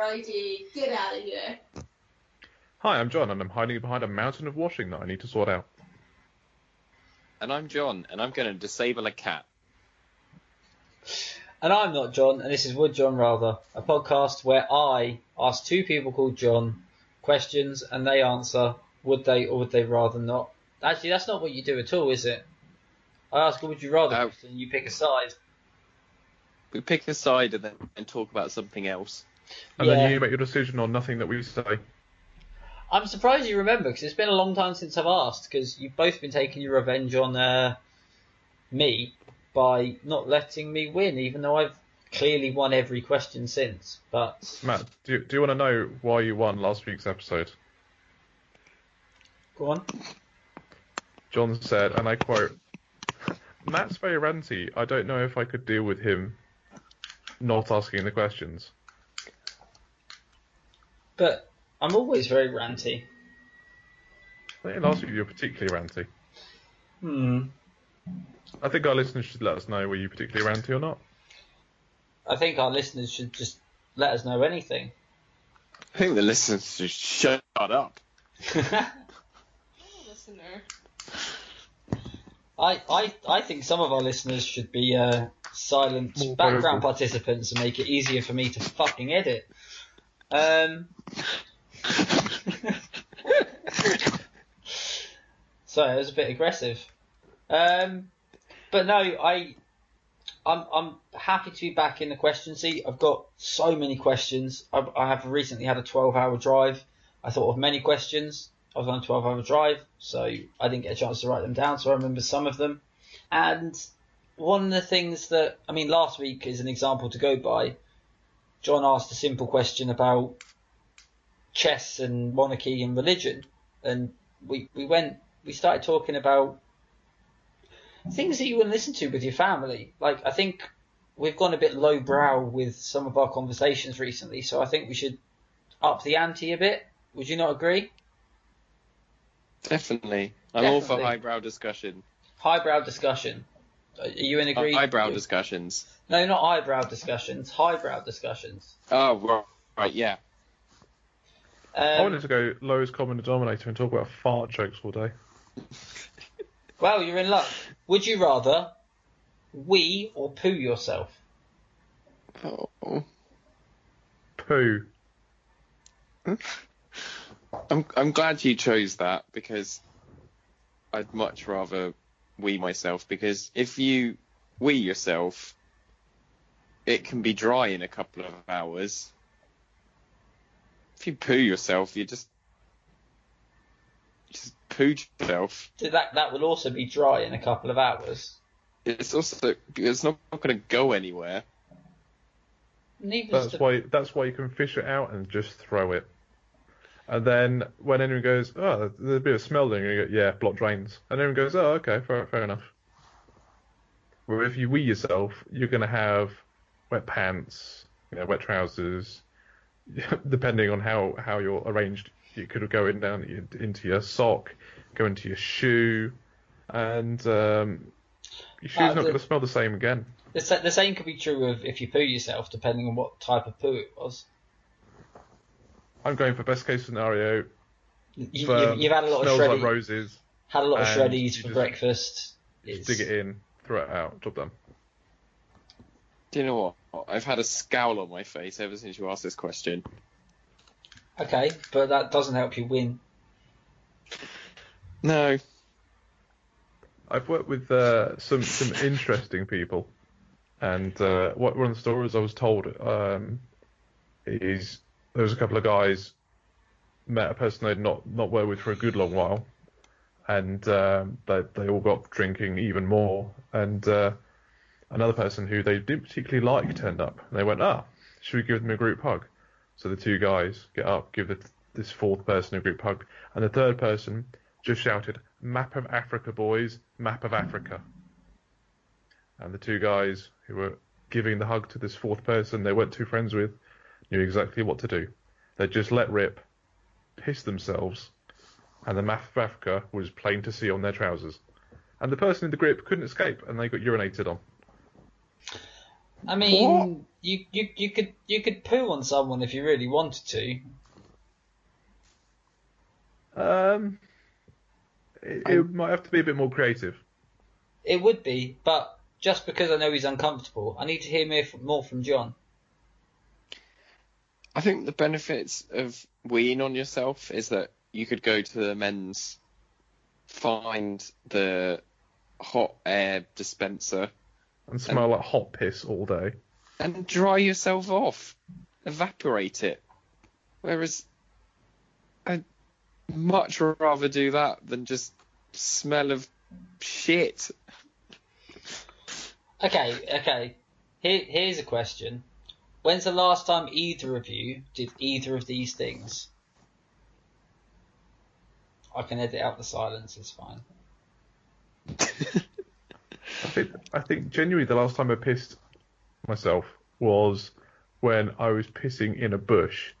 me for ID. Get out of here. Hi, I'm John, and I'm hiding behind a mountain of washing that I need to sort out. And I'm John, and I'm going to disable a cat. And I'm not John, and this is Would John Rather, a podcast where I ask two people called John questions and they answer would they or would they rather not. Actually, that's not what you do at all, is it? I ask a would you rather No. question, you pick a side. We pick a side and then and talk about something else. And Yeah. then you make your decision on nothing that we say. I'm surprised you remember because it's been a long time since I've asked because you've both been taking your revenge on uh, me by not letting me win, even though I've clearly won every question since. But Matt, do you, do you want to know why you won last week's episode? go on. John said, and I quote, Matt's very ranty. I don't know if I could deal with him not asking the questions. But I'm always very ranty. I think last week you were particularly ranty. Hmm. I think our listeners should let us know were you particularly ranty or not. I think our listeners should just let us know anything. I think the listeners should shut up. Listener. I, I, I think some of our listeners should be uh, silent More background vocal. participants and make it easier for me to fucking edit. Um, sorry, it was a bit aggressive. Um, but no, I, I'm, I'm happy to be back in the question seat. I've got so many questions. I, I have recently had a 12-hour drive. I thought of many questions. I was on a 12 hour drive, so I didn't get a chance to write them down, so I remember some of them. And one of the things that, I mean, last week is an example to go by. John asked a simple question about chess and monarchy and religion, and we, we went, we started talking about things that you to listen to with your family. Like, I think we've gone a bit lowbrow with some of our conversations recently, so I think we should up the ante a bit. Would you not agree? Definitely. I'm all for highbrow discussion. highbrow discussion. Are you in uh, agreement? Highbrow discussions. No, not eyebrow discussions. Highbrow discussions. Oh, right, right yeah. I Um, wanted to go lowest common denominator and talk about fart jokes all day. well, you're in luck. Would you rather wee or poo yourself? Oh. Poo. I'm, I'm glad you chose that because I'd much rather wee myself because if you wee yourself, it can be dry in a couple of hours. If you poo yourself, you just just poo yourself. That that will also be dry in a couple of hours. It's also it's not going to go anywhere. Neither That's is the, why. That's why you can fish it out and just throw it. And then when anyone goes, oh, there's a bit of smell there, you go, yeah, block drains. And everyone goes, oh, okay, fair, fair enough. Where if you wee yourself, you're gonna have wet pants, you know, wet trousers. Depending on how how you're arranged, it could go in down in- into your sock, go into your shoe, and um, your shoe's Uh, not gonna smell the same again. the, the same could be true of if you poo yourself, depending on what type of poo it was. I'm going for best case scenario. You, firm, you've, you've had a lot of smells like shreddies, roses. had a lot of shreddies for just- breakfast. Just dig it in, throw it out, job done. Do you know what? I've had a scowl on my face ever since you asked this question. Okay, but that doesn't help you win. No. I've worked with uh, some some interesting people, and uh, what one of the stories I was told um, is there was a couple of guys met a person they'd not not worked with for a good long while, and um, they they all got drinking even more, and uh, another person who they didn't particularly like turned up, and they went, ah, should we give them a group hug? So the two guys get up, give the, this fourth person a group hug, and the third person just shouted, "Map of Africa, boys! Map of Africa!" And the two guys who were giving the hug to this fourth person they weren't too friends with knew exactly what to do. They just let rip, pissed themselves, and the map of Africa was plain to see on their trousers. And the person in the grip couldn't escape, and they got urinated on. I mean, you, you you could you could poo on someone if you really wanted to. Um, it, it might have to be a bit more creative. It would be, but just because I know he's uncomfortable, I need to hear more from, more from John. I think the benefits of weeing on yourself is that you could go to the men's, find the hot air dispenser, And smell like hot piss all day. and dry yourself off, evaporate it. Whereas I'd much rather do that than just smell of shit. Okay, okay. Here, here's a question. When's the last time either of you did either of these things? I can edit out the silence, it's fine. I think I think genuinely the last time I pissed myself was when I was pissing in a bush,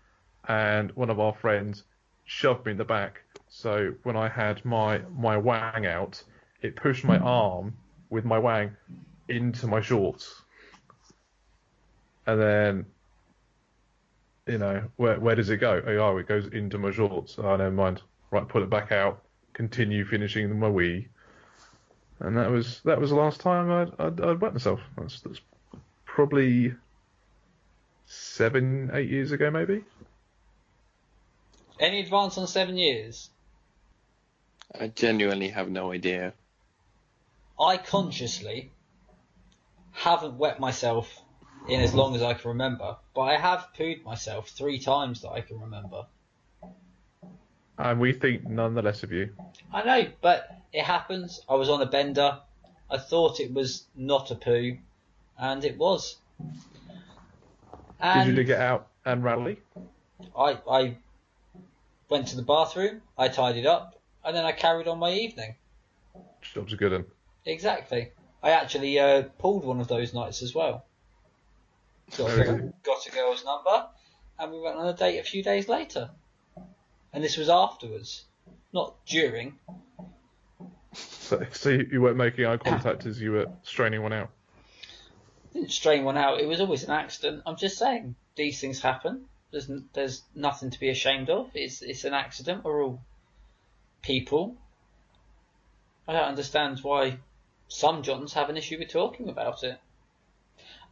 and one of our friends shoved me in the back. So when I had my my wang out, it pushed my arm with my wang into my shorts, and then you know where where does it go? Oh, it goes into my shorts. Oh, never mind. Right, pull it back out. Continue finishing my wee and that was that was the last time I'd, I'd, I'd wet myself. That's, that's probably seven, eight years ago, maybe. Any advance on seven years? I genuinely have no idea. I consciously haven't wet myself in as long as I can remember, but I have pooed myself three times that I can remember. And we think none the less of you. I know, but it happens. I was on a bender. I thought it was not a poo, and it was. Did you dig it out and rally? I, I went to the bathroom, I tidied up, and then I carried on my evening. Job's a good one. Exactly. I actually uh, pulled one of those nights as well. Got a, Very girl- good. got a girl's number, and we went on a date a few days later. And this was afterwards, not during. So, so you weren't making eye contact as you were straining one out. Didn't strain one out. It was always an accident. I'm just saying these things happen. There's n- there's nothing to be ashamed of. It's it's an accident. We're all people. I don't understand why some Johns have an issue with talking about it.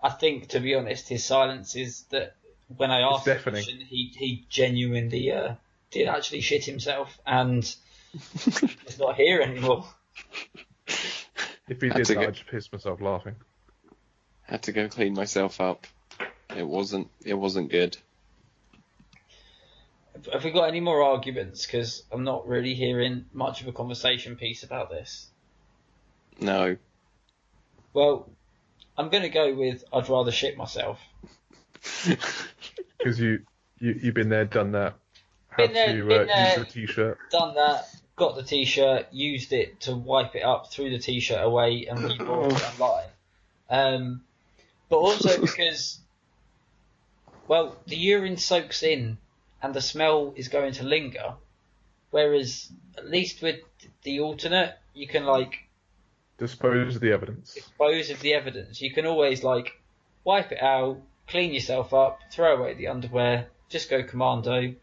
I think, to be honest, his silence is that when I asked the question, he he genuinely uh, did actually shit himself and is not here anymore. If he That's did a that, good- I'd just piss myself laughing. Had to go clean myself up. It wasn't. It wasn't good. Have we got any more arguments? Because I'm not really hearing much of a conversation piece about this. No. Well, I'm going to go with I'd rather shit myself. Because you, you, you've been there, done that. Been there, to been uh, there. use the t-shirt. Done that, got the t-shirt, used it to wipe it up, threw the t-shirt away, and rebought it online. Um, but also because, well, the urine soaks in, and the smell is going to linger. Whereas, at least with the alternate, you can like Dispose of the evidence. dispose of the evidence. You can always like wipe it out, clean yourself up, throw away the underwear, just go commando,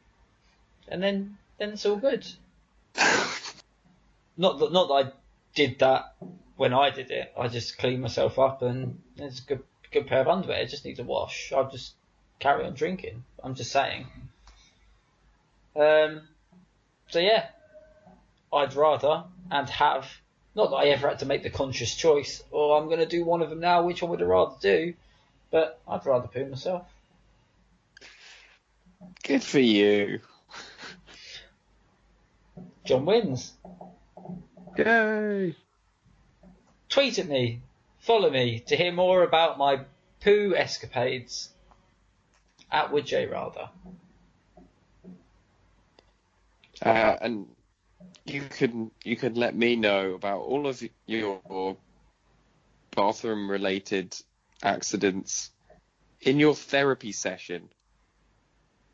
and then then it's all good. Not that not that I did that when I did it. I just clean myself up and it's a good good pair of underwear. It just needs a wash. I'll just carry on drinking. I'm just saying. Um. So yeah, I'd rather and have not that I ever had to make the conscious choice, or I'm going to do one of them now. Which one would I rather do? But I'd rather poo myself. Good for you. John wins. Yay! Tweet at me, follow me to hear more about my poo escapades. At Wood J rather. Uh, and you can you can let me know about all of your bathroom related accidents in your therapy session.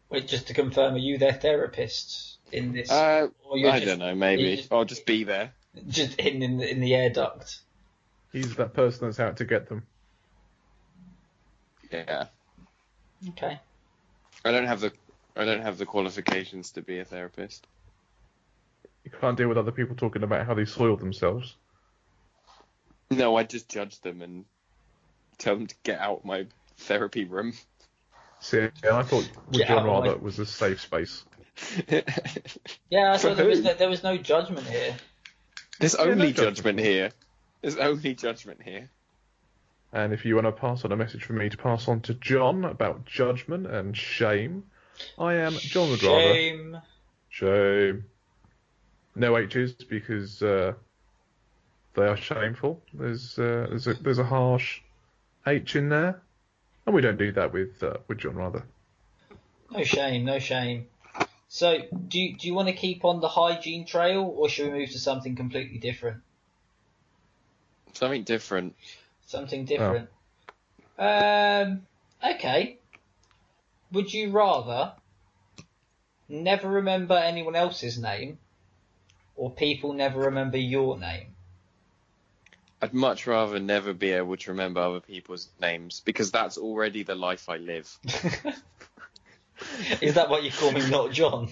Wait, just to confirm, are you their therapist in this? Uh, or you're I just, don't know. Maybe just- I'll just be there. Just hidden in the, in the air duct. He's that person that's out to get them. Yeah. Okay. I don't have the I don't have the qualifications to be a therapist. You can't deal with other people talking about how they soil themselves. No, I just judge them and tell them to get out my therapy room. See, and I thought with Get John out Rather was a safe space. Yeah, so For there was, no, there was no judgment here. There's Yeah, no only judgment. judgment here. There's only judgment here. And if you want to pass on a message from me to pass on to John about judgment and shame, I am John would rather. Shame. Shame. No H's because uh, they are shameful. There's uh, there's a there's a harsh H in there, and we don't do that with uh, with John rather. No shame, no shame. So, do you, do you want to keep on the hygiene trail, or should we move to something completely different? Something different. Something different. Um. Okay. Would you rather never remember anyone else's name, or people never remember your name? I'd much rather never be able to remember other people's names because that's already the life I live. Is that what you call me, not John?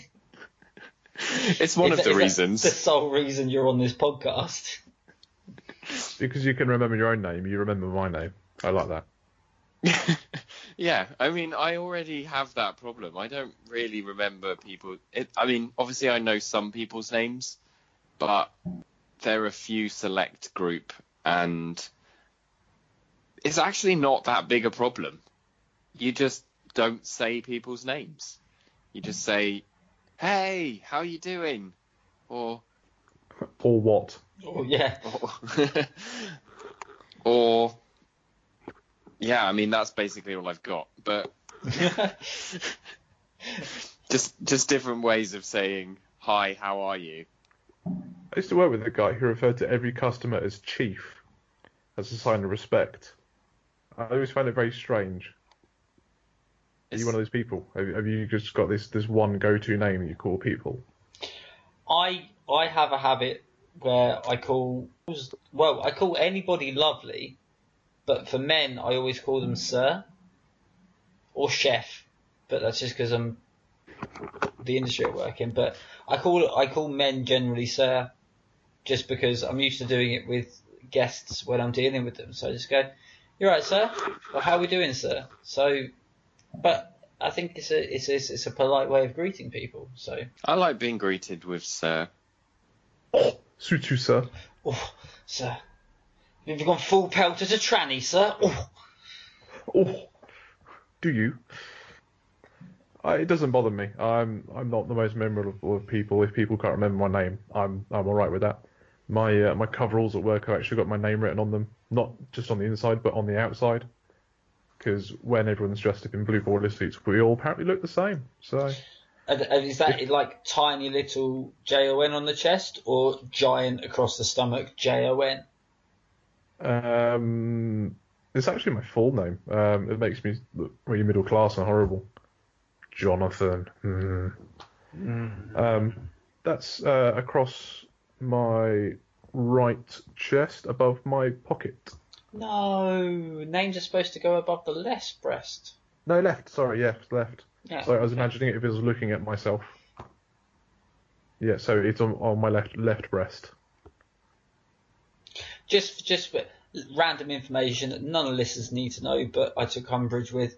It's one Is of that- the is that reasons. The sole reason you're on this podcast. Because you can remember your own name, you remember my name. I like that. yeah, I mean, I already have that problem. I don't really remember people. It, I mean, obviously, I know some people's names, but they're a few select group, and it's actually not that big a problem. You just don't say people's names. You just say, "Hey, how are you doing?" or Or what? Or yeah. or, or yeah, I mean that's basically all I've got. But just just different ways of saying hi, how are you? I used to work with a guy who referred to every customer as chief, as a sign of respect. I always found it very strange. Are you one of those people? Have, have you just got this this one go-to name you call people? I I have a habit where I call well I call anybody lovely, but for men I always call them sir or chef, but that's just because I'm the industry I work in. But I call I call men generally sir, just because I'm used to doing it with guests when I'm dealing with them. So I just go, "You're right, sir. Well, how are we doing, sir?" So, but I think it's a it's a, it's a polite way of greeting people. So. I like being greeted with sir. Oh, suit you, sir. Oh, sir. Have you gone full pelt as a tranny, sir? Oh, Oh, do you? I, it doesn't bother me. I'm I'm not the most memorable of people. If people can't remember my name, I'm I'm all right with that. My uh, my coveralls at work have actually got my name written on them, not just on the inside, but on the outside. Because when everyone's dressed up in blue border suits, we all apparently look the same. So and, and is that like tiny little J O N on the chest or giant across the stomach J O N? um, it's actually my full name. Um, it makes me look really middle class and horrible. Jonathan. Hmm. Um, that's uh, across my right chest, above my pocket. No, names are supposed to go above the left breast. No, left. Sorry, yes, left. Yeah. Sorry, I was imagining it if I was looking at myself. Yeah, so it's on, on my left left breast. Just, just random information that none of the listeners need to know, but I took umbrage with.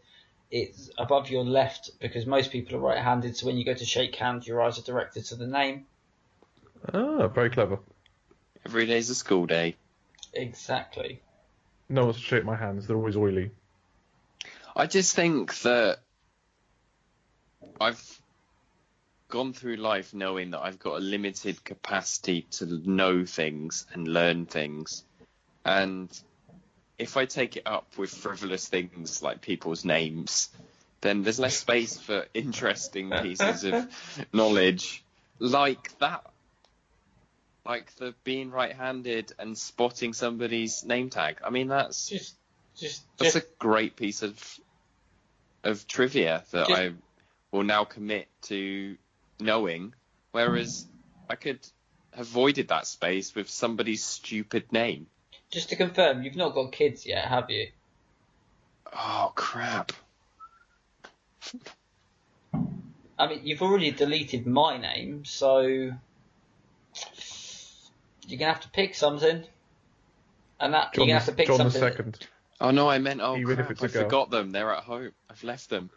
It's above your left because most people are right-handed, so when you go to shake hands, your eyes are directed to the name. Ah, very clever. Every day's a school day. Exactly. No one's to shake my hands; they're always oily. I just think that I've gone through life knowing that I've got a limited capacity to know things and learn things. And if I take it up with frivolous things like people's names, then there's less space for interesting pieces of knowledge like that. Like the being right-handed and spotting somebody's name tag. I mean, that's Just, just, that's just a great piece of of trivia that Just- I will now commit to knowing, whereas I could have avoided that space with somebody's stupid name. Just to confirm, you've not got kids yet, have you? Oh crap! I mean, you've already deleted my name, so you're gonna have to pick something. And that John, you're gonna have to pick John the something. second. Oh no, I meant oh Even if crap! it's a I forgot them. They're at home. I've left them.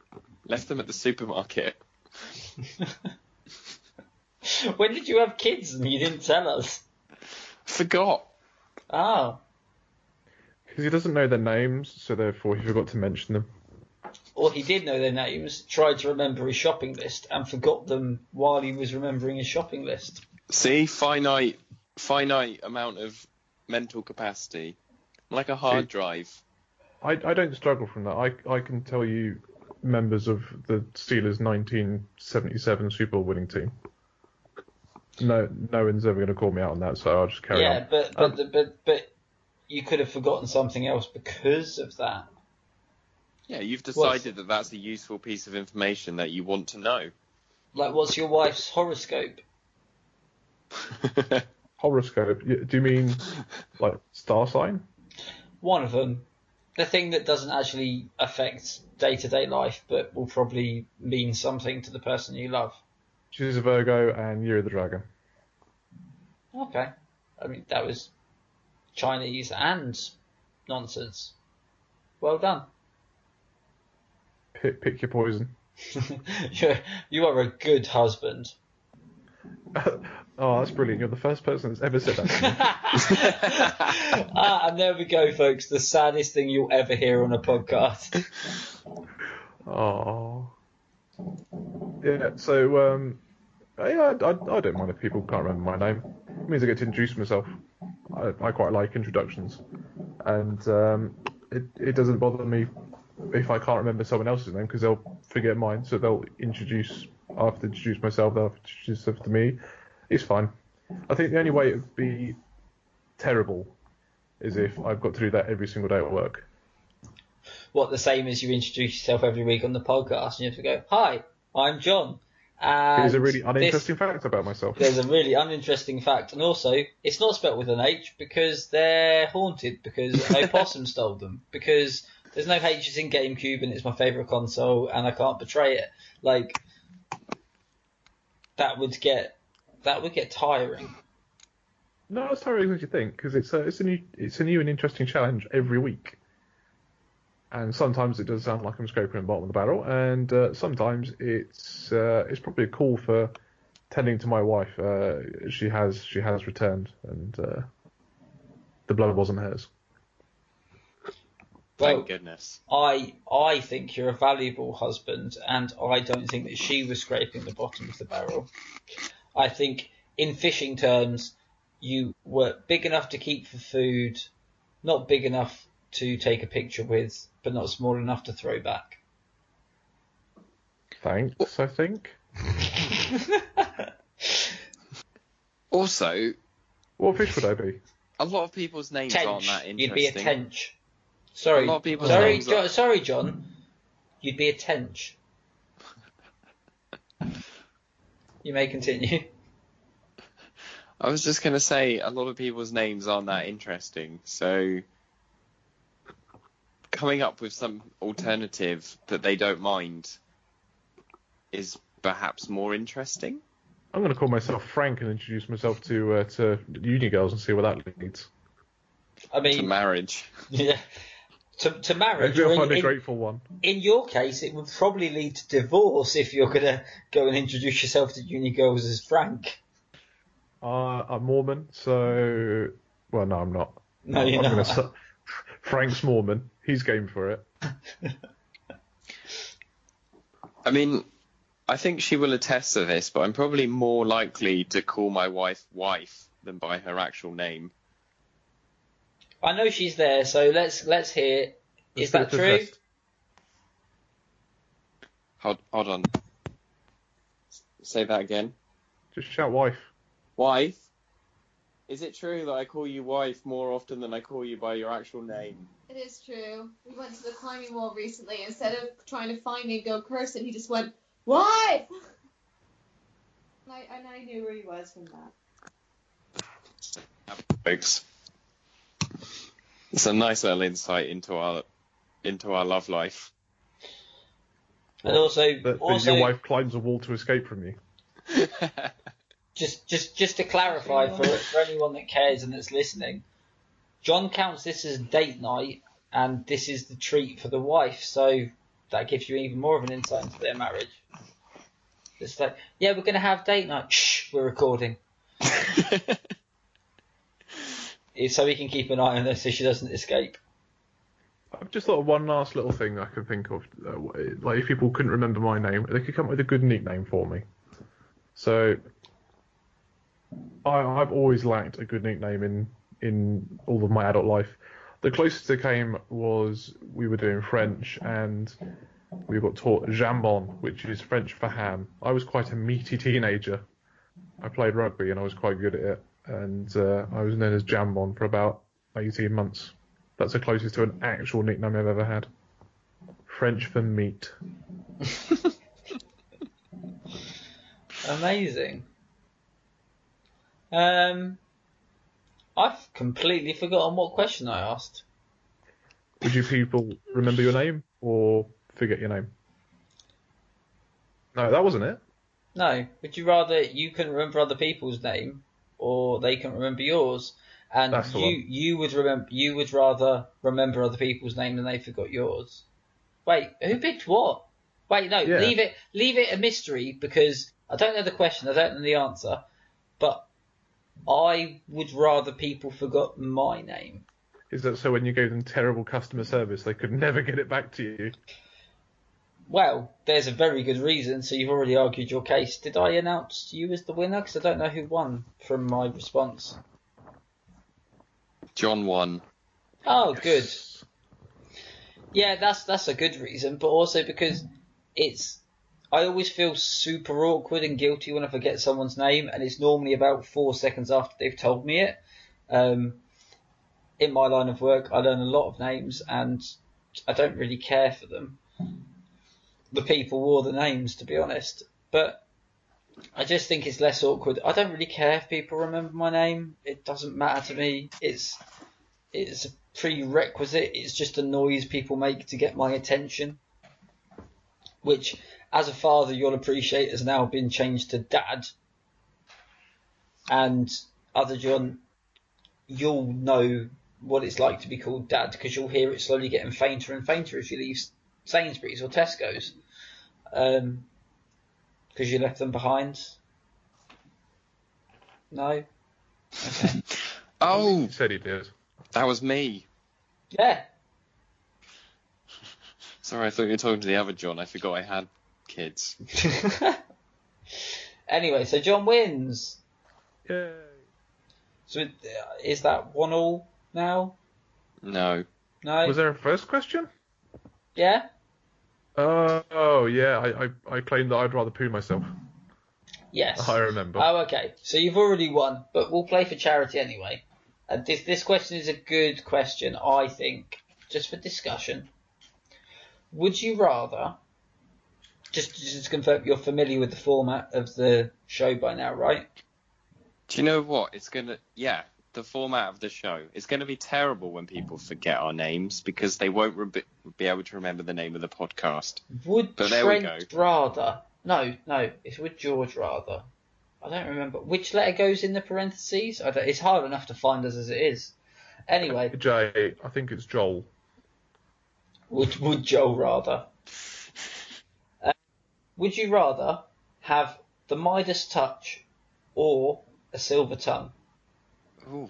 Left them at the supermarket. when did you have kids and you didn't tell us? Forgot. Oh, Because he doesn't know their names, so therefore he forgot to mention them. or he did know their names, tried to remember his shopping list, and forgot them while he was remembering his shopping list. See, finite, finite amount of mental capacity, like a hard See- drive. I, I don't struggle from that. I, I can tell you members of the Steelers 1977 Super Bowl winning team. No, no one's ever going to call me out on that, so I'll just carry yeah, on. but but, Um, the, but but you could have forgotten something else because of that. Yeah, you've decided that that's a useful piece of information that you want to know. Like, what's your wife's horoscope? Horoscope. Do you mean like star sign? One of them, the thing that doesn't actually affect day to day life, but will probably mean something to the person you love. She's a Virgo and you're the Dragon. Okay, I mean that was Chinese and nonsense. Well done. Pick, pick your poison. You're, you are a good husband. oh, that's brilliant. You're the first person that's ever said that ah, and there we go, folks. The saddest thing you'll ever hear on a podcast. Oh. Yeah, so, um, yeah, I, I, I don't mind if people can't remember my name. It means I get to introduce myself. I, I quite like introductions. And um, it, it doesn't bother me if I can't remember someone else's name because they'll forget mine. So they'll introduce, after introduce myself, they'll introduce themselves to me. It's fine. I think the only way it would be terrible is if I've got to do that every single day at work. What the same as you introduce yourself every week on the podcast, and you have to go, "Hi, I'm John." And Here's a really this- uninteresting fact about myself. there's a really uninteresting fact, and also it's not spelt with an H because they're haunted because an opossum stole them because there's no H's in GameCube and it's my favourite console and I can't betray it. Like that would get that would get tiring. No, it's tiring as you think because it's a it's a new it's a new and interesting challenge every week. And sometimes it does sound like I'm scraping the bottom of the barrel, and uh, sometimes it's uh, it's probably a call for tending to my wife. Uh, she has she has returned, and uh, the blood wasn't hers. Well, Thank goodness. I I think you're a valuable husband, and I don't think that she was scraping the bottom of the barrel. I think, in fishing terms, you were big enough to keep for food, not big enough to take a picture with, but not small enough to throw back. Thanks, I think. Also, What fish would I be? a lot of people's names aren't that interesting. You'd be a tench. Sorry, A lot of people's sorry, names jo- are- sorry, John. You'd be a tench. You may continue. I was just gonna say a lot of people's names aren't that interesting, so coming up with some alternative that they don't mind is perhaps more interesting. I'm going to call myself Frank and introduce myself to uh, to uni girls and see where that leads. I To mean, marriage. yeah. To, to marriage, Maybe I'll in, find a grateful one. in your case, it would probably lead to divorce if you're gonna go and introduce yourself to uni girls as Frank. Uh, I'm Mormon, so well, no, I'm not. No, you're I'm gonna not. Frank's Mormon. He's game for it. I mean, I think she will attest to this, but I'm probably more likely to call my wife wife than by her actual name. I know she's there, so let's let's hear. Is that true? a test. Hold, hold on. Say that again. Just shout wife. Wife? Is it true that I call you wife more often than I call you by your actual name? It is true. We went to the climbing wall recently. Instead of trying to find me and go curse it, he just went, Wife! And I, and I knew where he was from that. Folks. It's a nice little insight into our into our love life. And also, That, that also your wife climbs a wall to escape from you. just just just to clarify for, for anyone that cares and that's listening, John counts this as date night, and this is the treat for the wife. So that gives you even more of an insight into their marriage. It's like, yeah, we're gonna have date night. Shh, we're recording. So we can keep an eye on her so she doesn't escape. I've just thought of one last little thing I can think of. Uh, like, if people couldn't remember my name, they could come up with a good nickname for me. So, I, I've always lacked a good nickname in in all of my adult life. The closest it came was we were doing French and we got taught jambon, which is French for ham. I was quite a meaty teenager. I played rugby and I was quite good at it, and uh, I was known as jambon for about 18 months. That's the closest to an actual nickname I've ever had. French for meat. Amazing. Um, I've completely forgotten what question I asked. Would you people remember your name or forget your name? No, that wasn't it. No, would you rather you couldn't remember other people's name or they can't remember yours? And That's you you would remember you would rather remember other people's name than they forgot yours. Wait, who picked what? Wait, no, Yeah. leave it leave it a mystery because I don't know the question, I don't know the answer, but I would rather people forgot my name. Is that so when you gave them terrible customer service, they could never get it back to you? Well, there's a very good reason, so you've already argued your case. Did I announce you as the winner? Because I don't know who won from my response. John won. Oh, good. Yeah, that's that's a good reason, but also because it's I always feel super awkward and guilty when I forget someone's name, and it's normally about four seconds after they've told me it. Um, in my line of work, I learn a lot of names, and I don't really care for them, the people wore the names, to be honest. But I just think it's less awkward. I don't really care if people remember my name. It doesn't matter to me. It's it's a prerequisite. It's just a noise people make to get my attention. Which, as a father, you'll appreciate has now been changed to dad. And other John, you'll know what it's like to be called dad because you'll hear it slowly getting fainter and fainter as you leave Sainsbury's or Tesco's. Um, because you left them behind. No. Okay. Oh, He said he did. that was me. Yeah. Sorry, I thought you were talking to the other John. I forgot I had kids. anyway, so John wins. Yay. So uh, is that one all now? No. No. Was there a first question? Yeah. Uh, oh, yeah, I, I, I claimed that I'd rather poo myself. Yes. I remember. Oh, okay. So you've already won, but we'll play for charity anyway. And this this question is a good question, I think, just for discussion. Would you rather? Just just to confirm, you're familiar with the format of the show by now, right? Do you know what? It's gonna. Yeah, the format of the show. It's gonna be terrible when people forget our names because they won't re- be able to remember the name of the podcast. Would But there we Trent rather? No, no, it's would George rather. I don't remember which letter goes in the parentheses. I don't, it's hard enough to find us as it is. Anyway, Jay, I think it's Joel. would would Joe rather? Uh, would you rather have the Midas touch or a silver tongue? Ooh.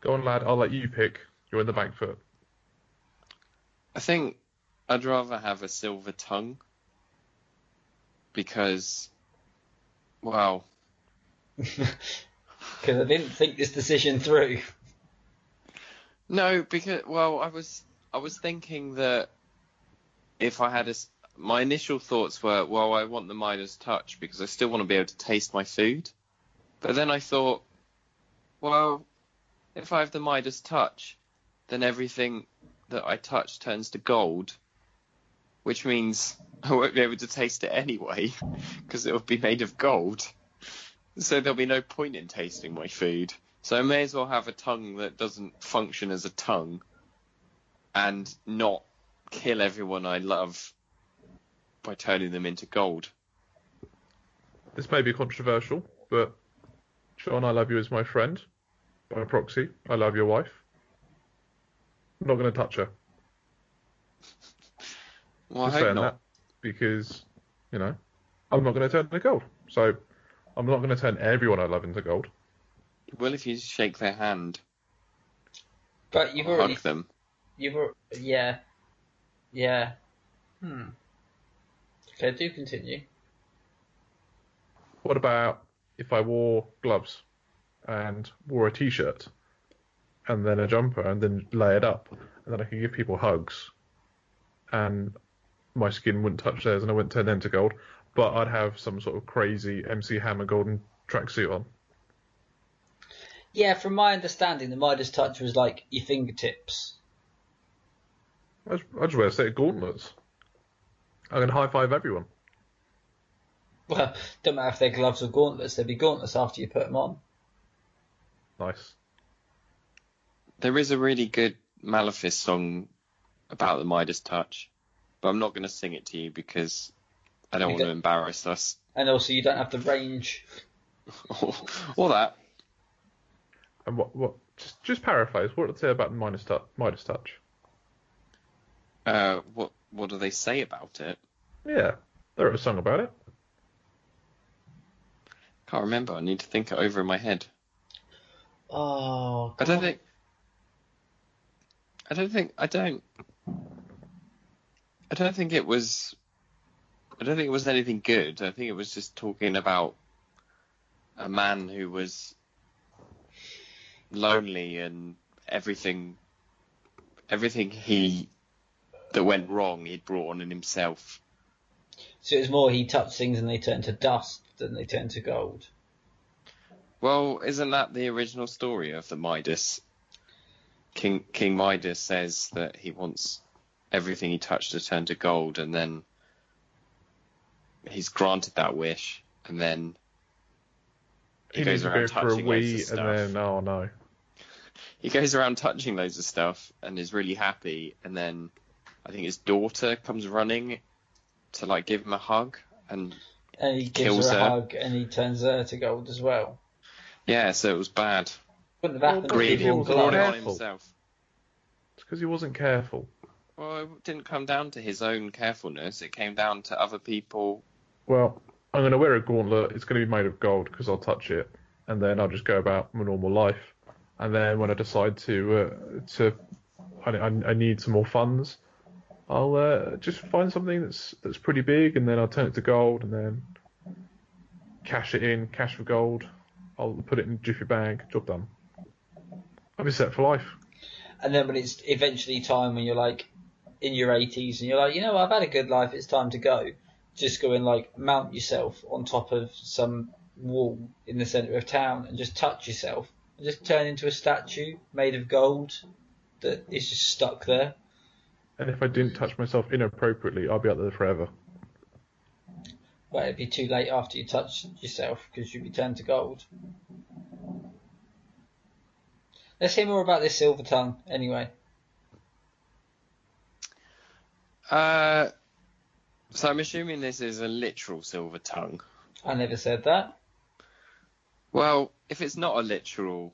Go on, lad. I'll let you pick. You're in the back foot. I think I'd rather have a silver tongue because, well, Because I didn't think this decision through. no, because well, I was I was thinking that if I had a s- my initial thoughts were, well, I want the Midas touch because I still want to be able to taste my food, but then I thought, well, if I have the Midas touch, then everything that I touch turns to gold, which means I won't be able to taste it anyway because it will be made of gold. So there'll be no point in tasting my food. So I may as well have a tongue that doesn't function as a tongue. and not kill everyone I love by turning them into gold. This may be controversial, but John, I love you as my friend. By proxy, I love your wife. I'm not going to touch her. Well, I Just hope saying not. that because, you know, I'm not going to turn into gold. So I'm not going to turn everyone I love into gold. Well, if you shake their hand, But you've or already hug them. You've al- yeah, yeah. Hmm. Okay, do continue. What about if I wore gloves and wore a t-shirt and then a jumper and then lay it up and then I could give people hugs and my skin wouldn't touch theirs and I wouldn't turn them to gold, but I'd have some sort of crazy MC Hammer golden tracksuit on. Yeah, from my understanding, the Midas touch was like your fingertips. I just, I just wear a set of gauntlets. I can high five everyone. Well, don't matter if they're gloves or gauntlets; they'd be gauntlets after you put them on. Nice. There is a really good Maleficent song about the Midas touch, but I'm not going to sing it to you because I don't You want to don't- embarrass us. And also, you don't have the range. or that. And what what just just paraphrase. What did it say about the Midas touch? Midas touch. Uh, what what do they say about it? Yeah, there was a song about it. Can't remember. I need to think it over in my head. Oh, I don't think. I don't think. I don't. I don't think it was. I don't think it was anything good. I think it was just talking about a man who was lonely and everything. Everything he that went wrong, he'd brought on in himself. So it was more he touched things and they turned to dust than they turned to gold. Well, isn't that the original story of the Midas? King King Midas says that he wants everything he touched to turn to gold, and then he's granted that wish, and then he, He needs goes to around go for a touching loads wee of and stuff. then oh no. He goes around touching loads of stuff and is really happy, and then I think his daughter comes running to like give him a hug, and And he gives Kills her a her. hug and he turns her to gold as well. Yeah, so it was bad. Wouldn't have happened Greedy, he he was was brought it on Careful. himself. It's because he wasn't careful. Well, it didn't come down to his own carefulness. It came down to other people. Well, I'm going to wear a gauntlet. It's going to be made of gold because I'll touch it, and then I'll just go about my normal life. And then when I decide to uh, to I, I, I need some more funds, I'll uh, just find something that's that's pretty big, and then I'll turn it to gold, and then cash it in, cash for gold. I'll put it in a jiffy bag. Job done. I'll be set for life. And then when it's eventually time when you're like in your 80s and you're like, you know, I've had a good life, it's time to go. Just go and like mount yourself on top of some wall in the centre of town and just touch yourself. And just turn into a statue made of gold that is just stuck there. And if I didn't touch myself inappropriately, I'll be out there forever. But it'd be too late after you touch yourself because you'd be turned to gold. Let's hear more about this silver tongue anyway. Uh, so I'm assuming this is a literal silver tongue. I never said that. Well, if it's not a literal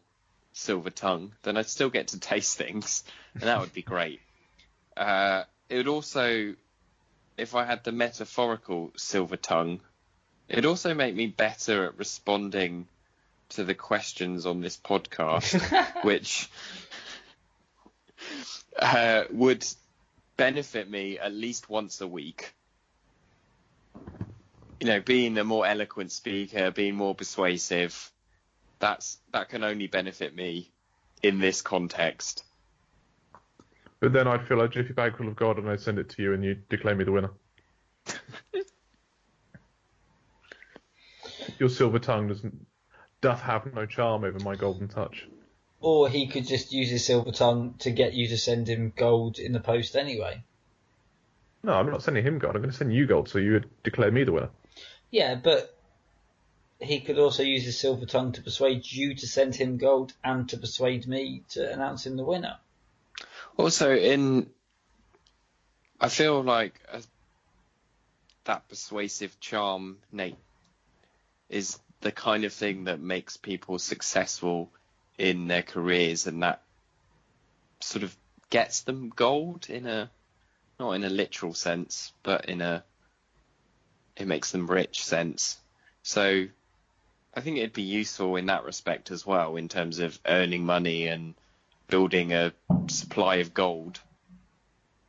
silver tongue, then I'd still get to taste things, and that would be great. Uh, it would also, if I had the metaphorical silver tongue, it'd also make me better at responding to the questions on this podcast, which uh, would benefit me at least once a week. You know, being a more eloquent speaker, being more persuasive, that's that can only benefit me in this context. But then I'd fill a jiffy bag full of gold and I'd send it to you and you'd declare me the winner. Your silver tongue doesn't doth have no charm over my golden touch. Or he could just use his silver tongue to get you to send him gold in the post anyway. No, I'm not sending him gold. I'm going to send you gold, so you would declare me the winner. Yeah, but he could also use his silver tongue to persuade you to send him gold and to persuade me to announce him the winner. Also, in I feel like a, that persuasive charm, Nate, is the kind of thing that makes people successful in their careers, and that sort of gets them gold in a not in a literal sense, but in a it makes them rich sense. So I think it'd be useful in that respect as well, in terms of earning money and building a supply of gold.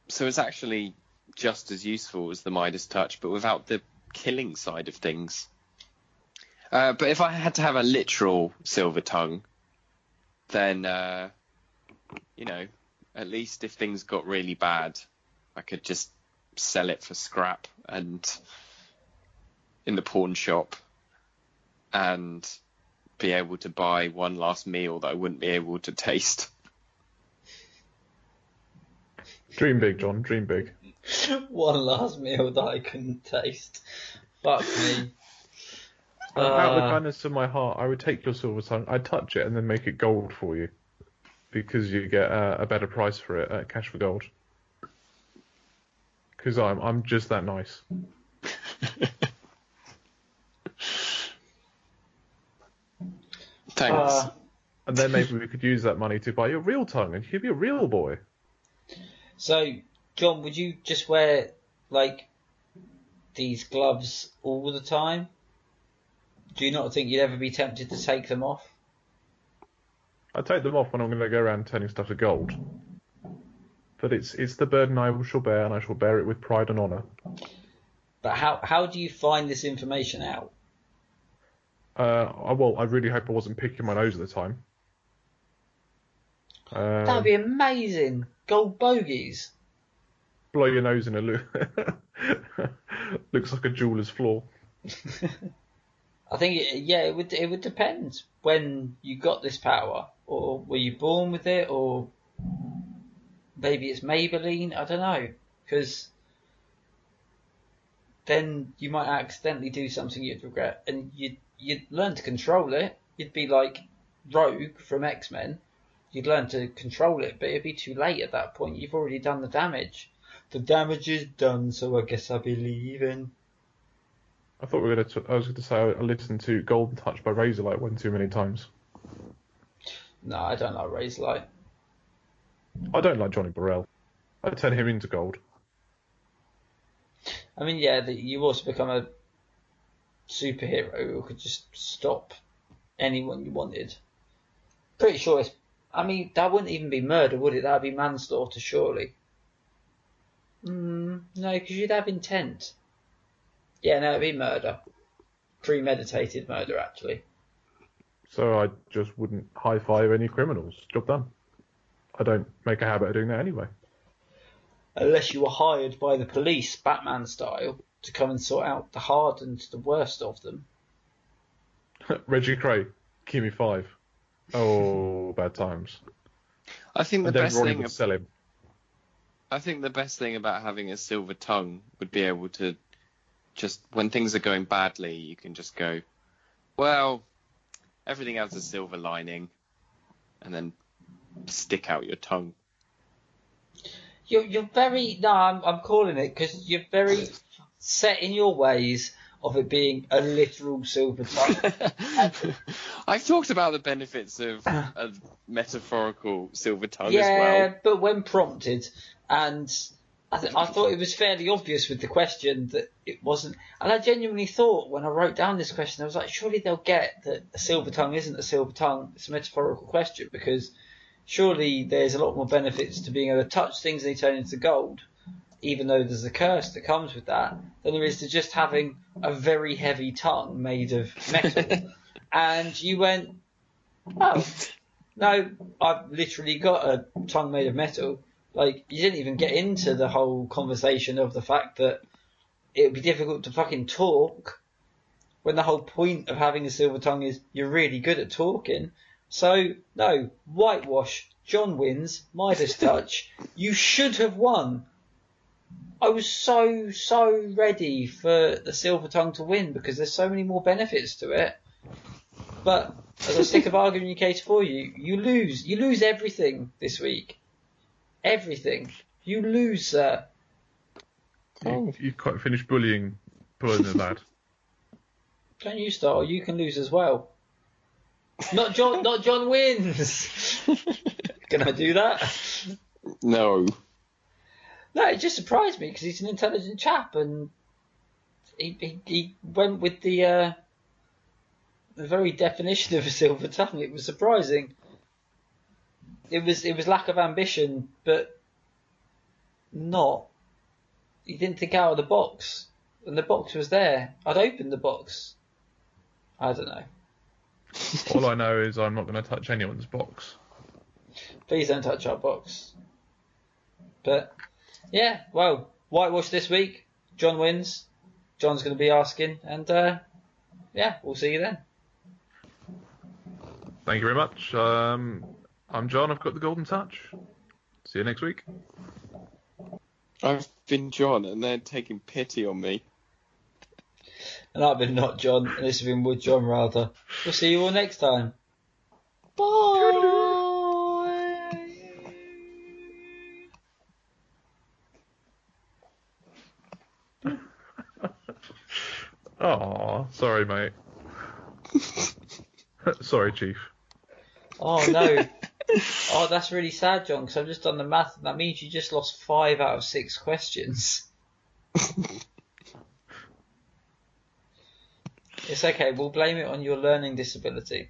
So it's actually just as useful as the Midas touch, but without the killing side of things. Uh, but if I had to have a literal silver tongue, then uh, you know, at least if things got really bad, I could just sell it for scrap and in the pawn shop and be able to buy one last meal that I wouldn't be able to taste. Dream big, John. Dream big. One last meal that I couldn't taste. Fuck me. Uh, out of the Uh, kindness of my heart, I would take your silver tongue, I'd touch it, and then make it gold for you, because you get uh, a better price for it at Cash for Gold. Because I'm I'm just that nice. Thanks. uh, And then maybe we could use that money to buy your real tongue, and you'd be a real boy. So, John, would you just wear like these gloves all the time? Do you not think you'd ever be tempted to take them off? I take them off when I'm going to go around turning stuff to gold. But it's it's the burden I shall bear, and I shall bear it with pride and honour. But how how do you find this information out? Uh, I, well, I really hope I wasn't picking my nose at the time. Um, That'd be amazing. Gold bogies. blow your nose in a loop. Looks like a jeweler's floor. I think it, yeah, it would it would depend when you got this power, or were you born with it, or maybe it's Maybelline. I don't know, because then you might accidentally do something you'd regret, and you'd you'd learn to control it. You'd be like Rogue from X Men. You'd learn to control it, but it'd be too late at that point. You've already done the damage. The damage is done, so I guess I'll be leaving. I thought we were going to. I was going to say I listened to Golden Touch by Razorlight one too many times. No, I don't like Razorlight. I don't like Johnny Borrell. I turn him into gold. I mean, yeah, the, you also become a superhero who could just stop anyone you wanted. Pretty sure it's. I mean, that wouldn't even be murder, would it? That'd be manslaughter, surely. Mm, no, because you'd have intent. Yeah, no, it'd be murder. Premeditated murder, actually. So I just wouldn't high five any criminals. Job done. I don't make a habit of doing that anyway. Unless you were hired by the police, Batman style, to come and sort out the hardened, the worst of them. Reggie Kray, give me five. Oh, bad times. I think the best thing would sell him. I think the best thing about having a silver tongue would be able to just when things are going badly, you can just go, well, everything has a silver lining, and then stick out your tongue. You're you're very no, I'm I'm calling it because you're very set in your ways of it being a literal silver tongue. I've talked about the benefits of a metaphorical silver tongue yeah, as well. but when prompted, and I, th- I thought it was fairly obvious with the question that it wasn't. And I genuinely thought when I wrote down this question, I was like, surely they'll get that a silver tongue isn't a silver tongue; it's a metaphorical question because surely there's a lot more benefits to being able to touch things and they turn into gold, even though there's a curse that comes with that, than there is to just having a very heavy tongue made of metal. and you went, oh, no, I've literally got a tongue made of metal. Like, you didn't even get into the whole conversation of the fact that it would be difficult to fucking talk when the whole point of having a silver tongue is you're really good at talking. So, no, whitewash, John wins, Midas touch. you should have won. I was so, so ready for the silver tongue to win because there's so many more benefits to it. But as I stick of arguing your case for you, you lose. You lose everything this week. everything. You lose, sir. Oh. You, you quite finished bullying, bullying the lad. Don't you start, or you can lose as well. Not John. not John wins. Can I do that? No. No, it just surprised me because he's an intelligent chap, and he he, he went with the uh, the very definition of a silver tongue. It was surprising. It was it was lack of ambition, but not. He didn't think out of the box, and the box was there. I'd opened the box. I don't know. All I know is I'm not going to touch anyone's box. Please don't touch our box. But yeah, well, whitewash this week. John wins. John's going to be asking, and uh, yeah, we'll see you then. Thank you very much. Um, I'm John. I've got the golden touch. See you next week. I've been John, and they're taking pity on me. And I've been not John, and this has been Would John rather. We'll see you all next time. Sorry, mate. sorry, Chief. Oh no. oh, that's really sad, John, because I've just done the math, and that means you just lost five out of six questions. it's okay, we'll blame it on your learning disability.